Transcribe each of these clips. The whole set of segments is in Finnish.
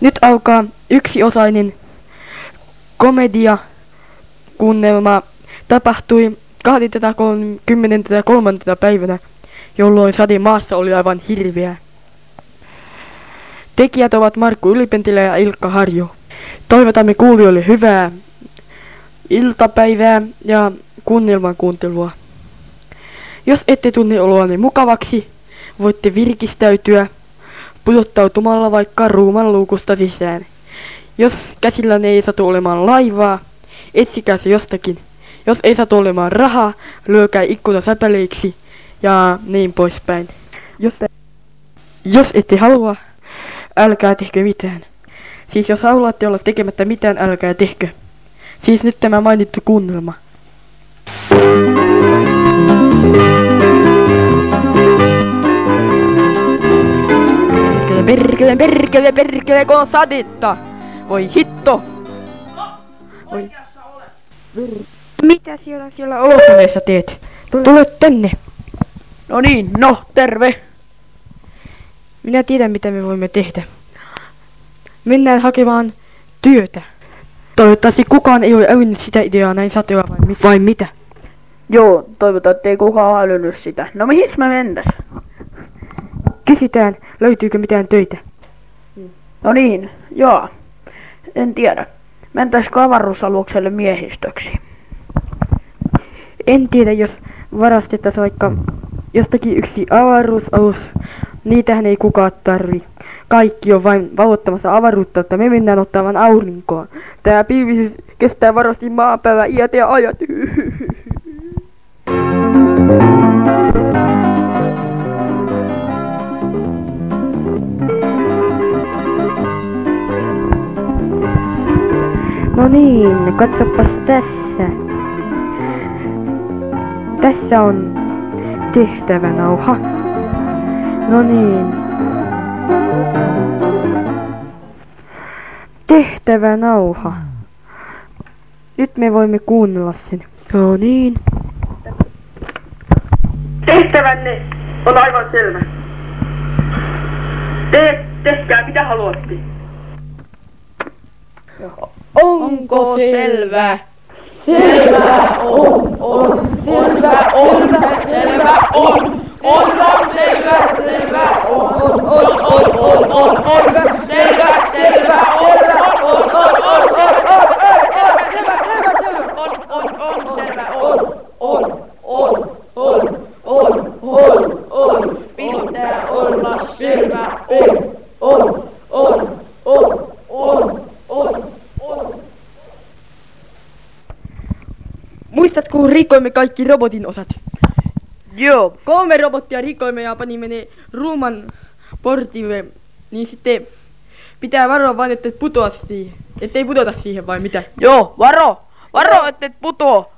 Nyt alkaa yksiosainen komedia kuunnelma tapahtui 23. päivänä, jolloin sade maassa oli aivan hirveä. Tekijät ovat Markku Ylipentilä ja Ilkka Harjo. Toivotamme kuulijoille hyvää iltapäivää ja kuunnelman kuuntelua. Jos ette tunne oloanne mukavaksi, voitte virkistäytyä pudottautumalla vaikka ruuman luukusta sisään. Jos käsillä ei satu olemaan laivaa, etsikää se jostakin. Jos ei satu olemaan rahaa, lyökää ikkuna säpäleiksi ja niin poispäin. Jos, jos ette halua, älkää tehkö mitään. Siis jos haluatte olla tekemättä mitään, älkää tehkö. Siis nyt tämä mainittu kuunnelma. Perkele, perkele, perkele, perkele, kun on sadetta. Voi hitto. Voi. Mitä siellä siellä olohuoneessa teet? Tule tänne. No niin, no, terve. Minä tiedän mitä me voimme tehdä. Mennään hakemaan työtä. Toivottavasti kukaan ei ole älynyt sitä ideaa näin sateella vai, mi- vai mitä? Joo, toivotaan, ettei kukaan älynyt sitä. No mihin me mentäs? Kysytään, löytyykö mitään töitä. No niin, joo. En tiedä. Mentäisikö avaruusalukselle miehistöksi? En tiedä, jos varastettaisiin vaikka jostakin yksi avaruusalus. Niitähän ei kukaan tarvi. Kaikki on vain valottamassa avaruutta, että me mennään ottamaan aurinkoa. Tää pilvisys kestää varmasti maanpäivän iät ja ajat. niin, katsopas tässä. Tässä on tehtävänauha. No niin. Tehtävänauha. Nyt me voimme kuunnella sen. No niin. Tehtävänne on aivan selvä. Te tehkää mitä haluatte. Onko selvä? Selvä on, on, selvä on, selvä on, on, on, selvä, selvä on, on, on, on, on, on, on, selvä, selvä on, on, on, on, selvä, selvä, selvä, selvä, selvä, on, on, on, selvä on, on, on, on, on, on, on, pitää olla selvä on, on, on, on, on, on, on. Muistatko, kun rikoimme kaikki robotin osat? Joo. Kolme robottia rikoimme ja panimme ne ruuman portille. Niin sitten pitää varoa vain, ettei putoa siihen. Ettei putota siihen vai mitä? Joo, varo. Varo, et putoo.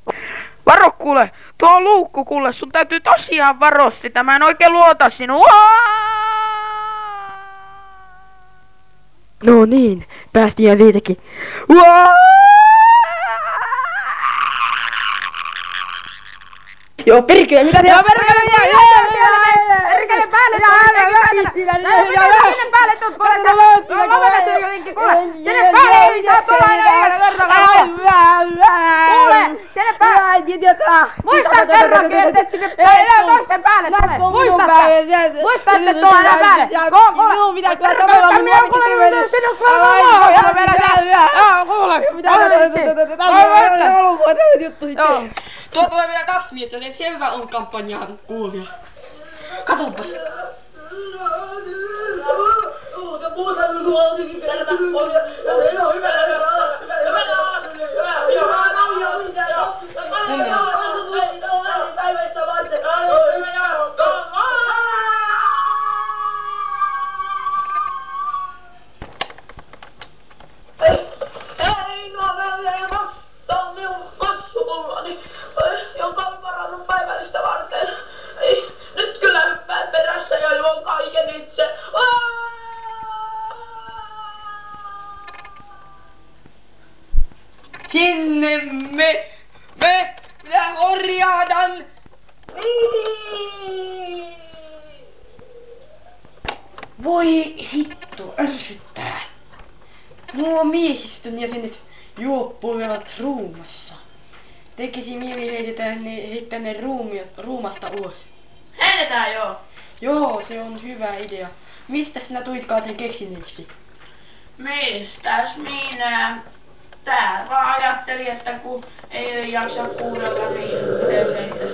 Varo kuule, tuo luukku kuule, sun täytyy tosiaan varoa sitä, mä en oikein luota sinua. No niin, päästiin ja viitekin. Uaa! Joo, perkele, mitä Joo, perkele, Perkele päälle, sinne päälle tuut, kuule, lopeta se jotenkin, kuule, sinne päälle ei saa tulla aina yhdellä vertakaan, kuule, sinne päälle, muista kerrankin, että et sinne päälle, toisten päälle tule, muistatte, muistatte tuo aina päälle, kuule, minun pitää todella, minä kuule, minä sinun kuule, kuule, vielä se, joo, kuule, kuule, joo, Tuo tulee vielä kaksi miestä, joten selvä on kampanjaan kuulija. Katopas. Ei Nuo miehistön jäsenet juoppuilevat ruumassa. Tekisi mieli heitetään ne, heittää ne ruumia, ruumasta ulos. Heitetään joo. Joo, se on hyvä idea. Mistä sinä tuitkaan sen keksineeksi? Mistäs minä? Tää vaan ajattelin, että kun ei jaksa kuunnella, niin pitäisi heittää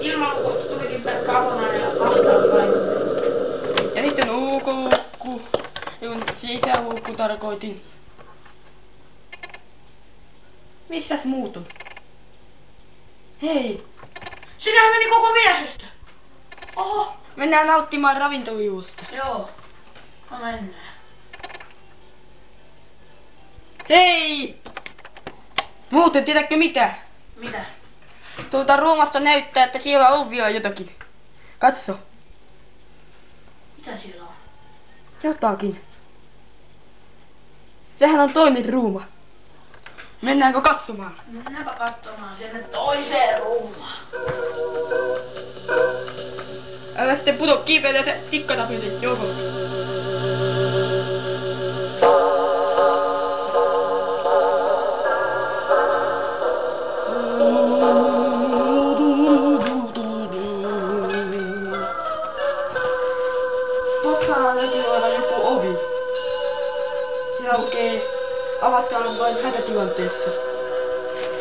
Ilmalukosta tulikin pelkkä avonainen vastausvaikutte. Ja sitten ulkolukku. Kun sisäluukku tarkoitin. Missäs muut on? Hei, Sinähän meni koko miehistö. Oho. mennään nauttimaan ravintojuusta. Joo. No mennään. Hei! Muuten tiedätkö mitä? Mitä? Tuolta ruumasta näyttää, että siellä on vielä jotakin. Katso, Mitä siellä on? jotakin. Sehän on toinen ruuma. Mennäänkö katsomaan? Mennäänpä katsomaan sinne toiseen ruumaan. Älä sitten puto kiipeitä se tikkatapisen johon. Vain hätätilanteessa.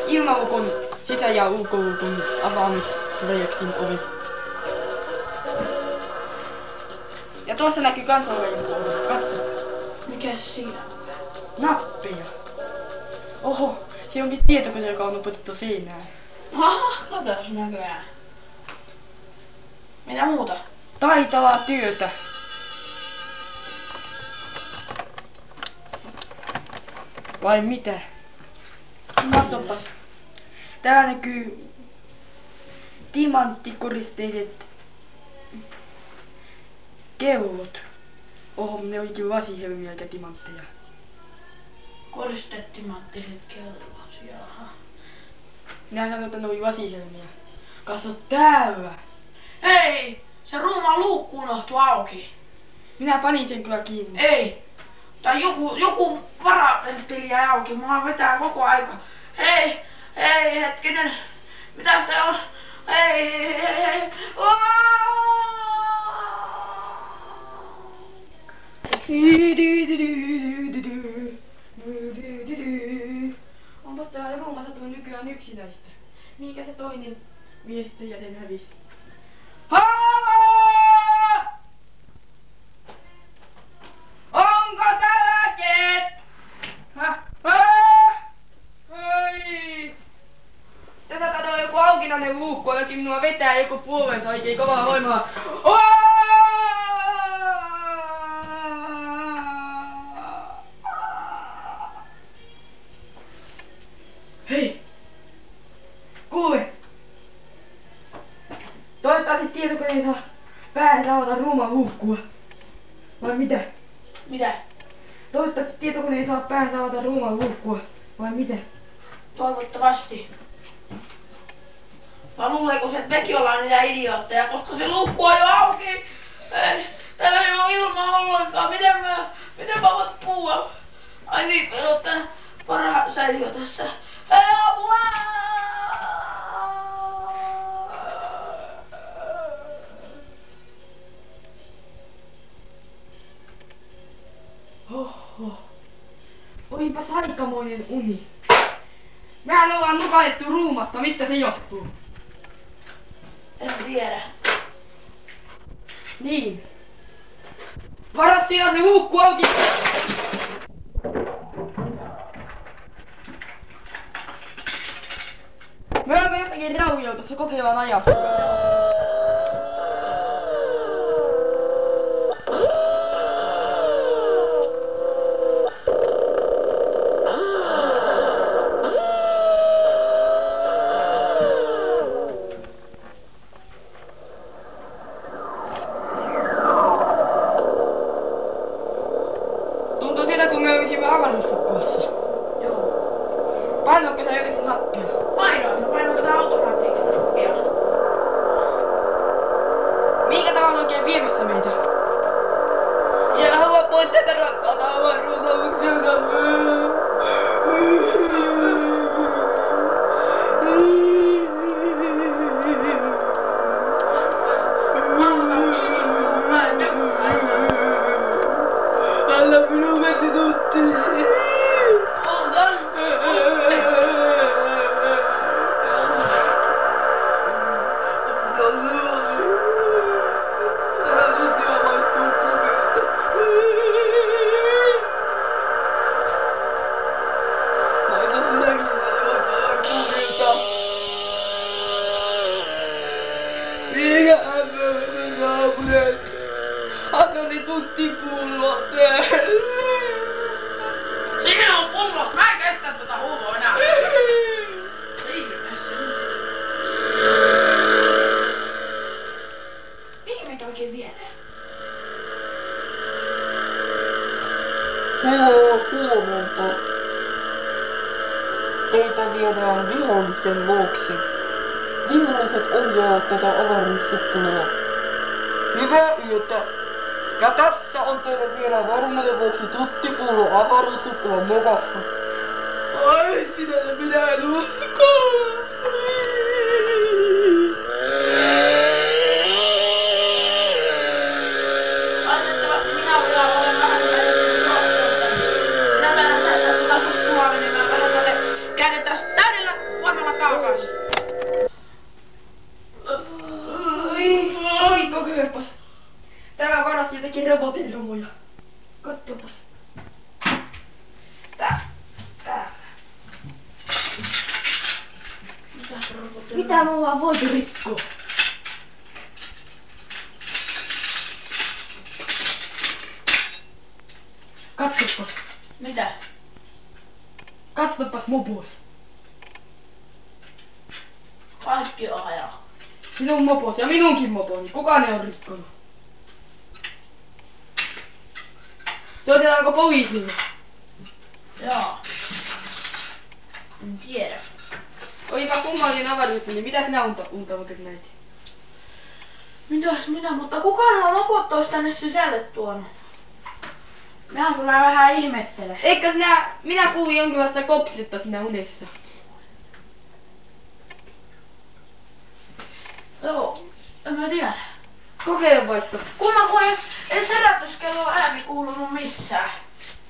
Ilmalukon sisä- ja ulkolukon avaamisprojektin ovi. Ja tuossa näkyy kansainvälinen puoli. Katso. Mikä se siinä? Nappeja. Oho, se onkin tietokone, joka on upotettu seinään. Aha, katos näköjään. Mitä muuta? Taitavaa työtä. Vai mitä? Katsopas. Täällä näkyy timanttikoristeiset kellot. Oho, ne olikin lasihelmiä eikä timantteja. Koristettimanttiset kellot, jaha. Minä sanoin, että ne oli lasihelmiä. Katso täällä. Hei! Se ruumaan luukku unohtui auki. Minä panin sen kyllä kiinni. Ei! Tai joku, joku jäi auki. Mua vetää koko aika. Hei! Hei, hetkinen. Mitäs tää on? Hei, hei, hei, hei. Onpas täällä ruumassa tullut nykyään yksinäistä. Mikä se toinen viesti ja sen hävisi? Oikein kovaa voimaa. Hei! Kuule! Toivottavasti tietokone saa päästä avata ruuman luukkua. Vai mitä? Mitä? Toivottavasti tietokone ei saa avata ruuman luukkua. Vai mitä? Toivottavasti. Vai luuleeko se, että mekin ollaan niitä idiootteja, koska se luukku on jo auki? Ei, täällä ei ole ilmaa ollenkaan. Miten mä, miten mä voin puhua? Ai niin, pelottaa parha säiliö tässä. Hei, apua! Oho. Olipas aikamoinen uni. Mehän ollaan nukahdettu ruumasta, mistä se johtuu? Rendere. Niin. Vara tilanne huukku auki! Me olemme jotenkin raujautussa kokeilemaan ajasta. Vihollisen luokse. Viholliset ohjaavat tätä avaruussukkulaa. Hyvää yötä. Ja tässä on teille vielä varmuuden vuoksi tuttipullo avaruussukkulan mokassa. Ai sinä minä en usko. Jotenkin robotin. Tää. Tää. Mitäs robotti? Mitä me ollaan voitu rikkoa? Katsopas. Mitä? Katsopas mopos. Kaikki ajaa. Sinun mopos ja minunkin moponi. Kuka ne on rikkonut? Soitetaanko poliisille? Joo. En tiedä. Olipa kummallinen avaruus, niin mitä sinä unta, untautit näitä? Mitäs minä, mutta kuka nämä loput tänne sisälle tuonut? Minä kyllä vähän ihmettelen. Eikö sinä, minä kuulin jonkinlaista kopsetta siinä unessa. Joo, en mä tiedä. Kokeile vaikka. Kunnan kun ei, herätyskello ääni kuulunut missään.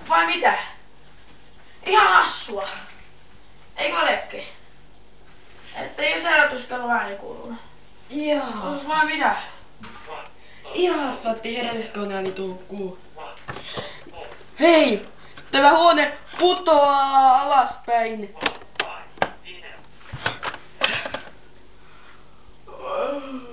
Vai mitä? Ihan hassua. Eikö olekin? Että ei ole herätyskello ääni kuulunut. Jaa. Vai mitä? Ihan saatti herätyskoneen tullut kuu. Hei! Tämä huone putoaa alaspäin. Oi.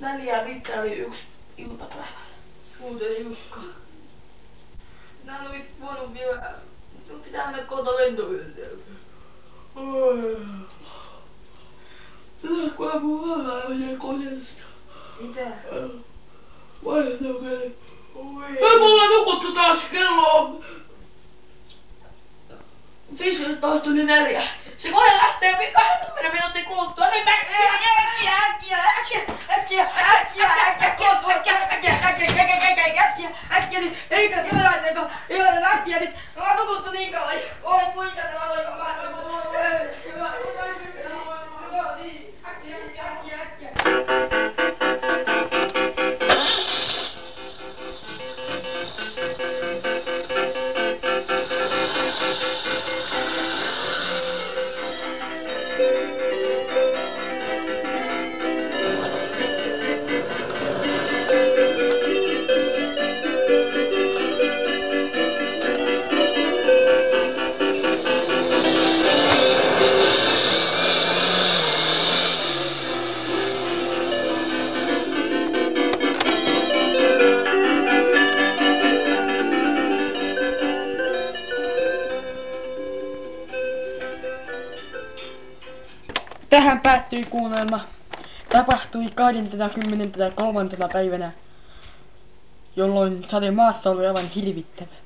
neljä mitään oli yksi iltapäivä. Muuten Jukka. Nää olis voinut vielä... Sun pitää mennä koota lentoyöltä. Kun mä olla jo koneesta. Mitä? Vaihtaa Ei mulla nukuttu taas kello on 15 niin neljä. Se kone lähtee jo 20 minuutin kuluttua. Nyt äkkiä, äkkiä, äkkiä, äkkiä, äkkiä, äkkiä, äkkiä, koot, äkkiä, äkkiä, äkkiä, äkkiä, äkkiä, äkkiä, äkkiä, nyt, jotain, jotain, äkkiä, nyt, mä oon nukuttu niin kauan, päättyi kuunnelma. Tapahtui 23. päivänä, jolloin sade maassa oli aivan hirvittävä.